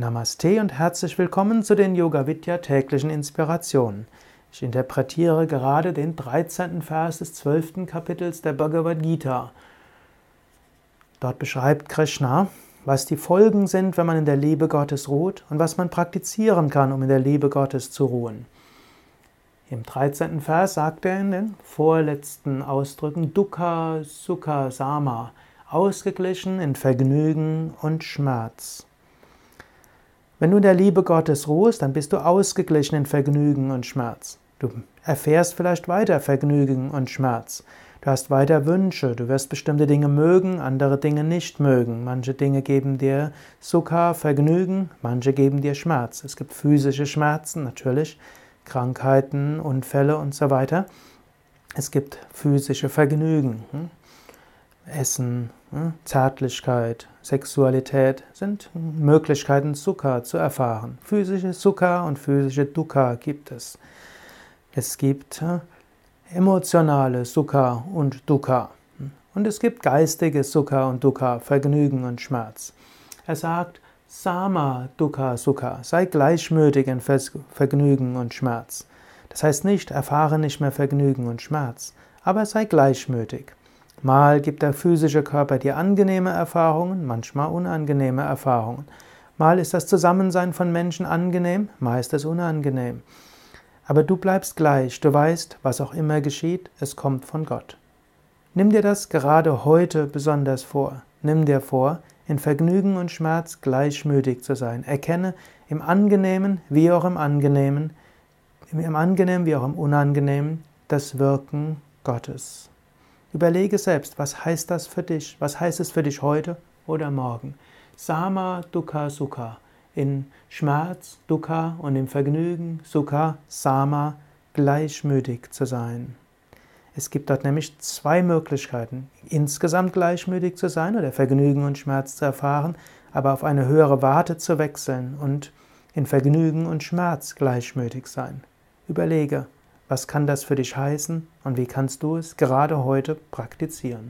Namaste und herzlich willkommen zu den Yoga Vidya täglichen Inspirationen. Ich interpretiere gerade den 13. Vers des 12. Kapitels der Bhagavad Gita. Dort beschreibt Krishna, was die Folgen sind, wenn man in der Liebe Gottes ruht und was man praktizieren kann, um in der Liebe Gottes zu ruhen. Im 13. Vers sagt er in den vorletzten Ausdrücken Dukkha, Sukha, Sama, ausgeglichen in Vergnügen und Schmerz. Wenn du in der Liebe Gottes ruhst, dann bist du ausgeglichen in Vergnügen und Schmerz. Du erfährst vielleicht weiter Vergnügen und Schmerz. Du hast weiter Wünsche, du wirst bestimmte Dinge mögen, andere Dinge nicht mögen. Manche Dinge geben dir Sukha, Vergnügen, manche geben dir Schmerz. Es gibt physische Schmerzen, natürlich, Krankheiten, Unfälle und so weiter. Es gibt physische Vergnügen. Essen, hm, Zärtlichkeit, Sexualität sind Möglichkeiten, Sukha zu erfahren. Physische Sukha und physische Dukkha gibt es. Es gibt hm, emotionale Sukha und Dukkha. Und es gibt geistige Sukha und Dukkha, Vergnügen und Schmerz. Er sagt, Sama Dukkha Sukha, sei gleichmütig in Vergnügen und Schmerz. Das heißt nicht, erfahre nicht mehr Vergnügen und Schmerz, aber sei gleichmütig. Mal gibt der physische Körper dir angenehme Erfahrungen, manchmal unangenehme Erfahrungen. Mal ist das Zusammensein von Menschen angenehm, mal ist es unangenehm. Aber du bleibst gleich, du weißt, was auch immer geschieht, es kommt von Gott. Nimm dir das gerade heute besonders vor. Nimm dir vor, in Vergnügen und Schmerz gleichmütig zu sein. Erkenne im Angenehmen wie auch im Angenehmen, im Angenehmen wie auch im Unangenehmen, das Wirken Gottes. Überlege selbst, was heißt das für dich? Was heißt es für dich heute oder morgen? Sama Dukkha Sukha. In Schmerz, Dukkha und im Vergnügen, Sukha, Sama, gleichmütig zu sein. Es gibt dort nämlich zwei Möglichkeiten. Insgesamt gleichmütig zu sein oder Vergnügen und Schmerz zu erfahren, aber auf eine höhere Warte zu wechseln und in Vergnügen und Schmerz gleichmütig sein. Überlege, was kann das für dich heißen und wie kannst du es gerade heute praktizieren?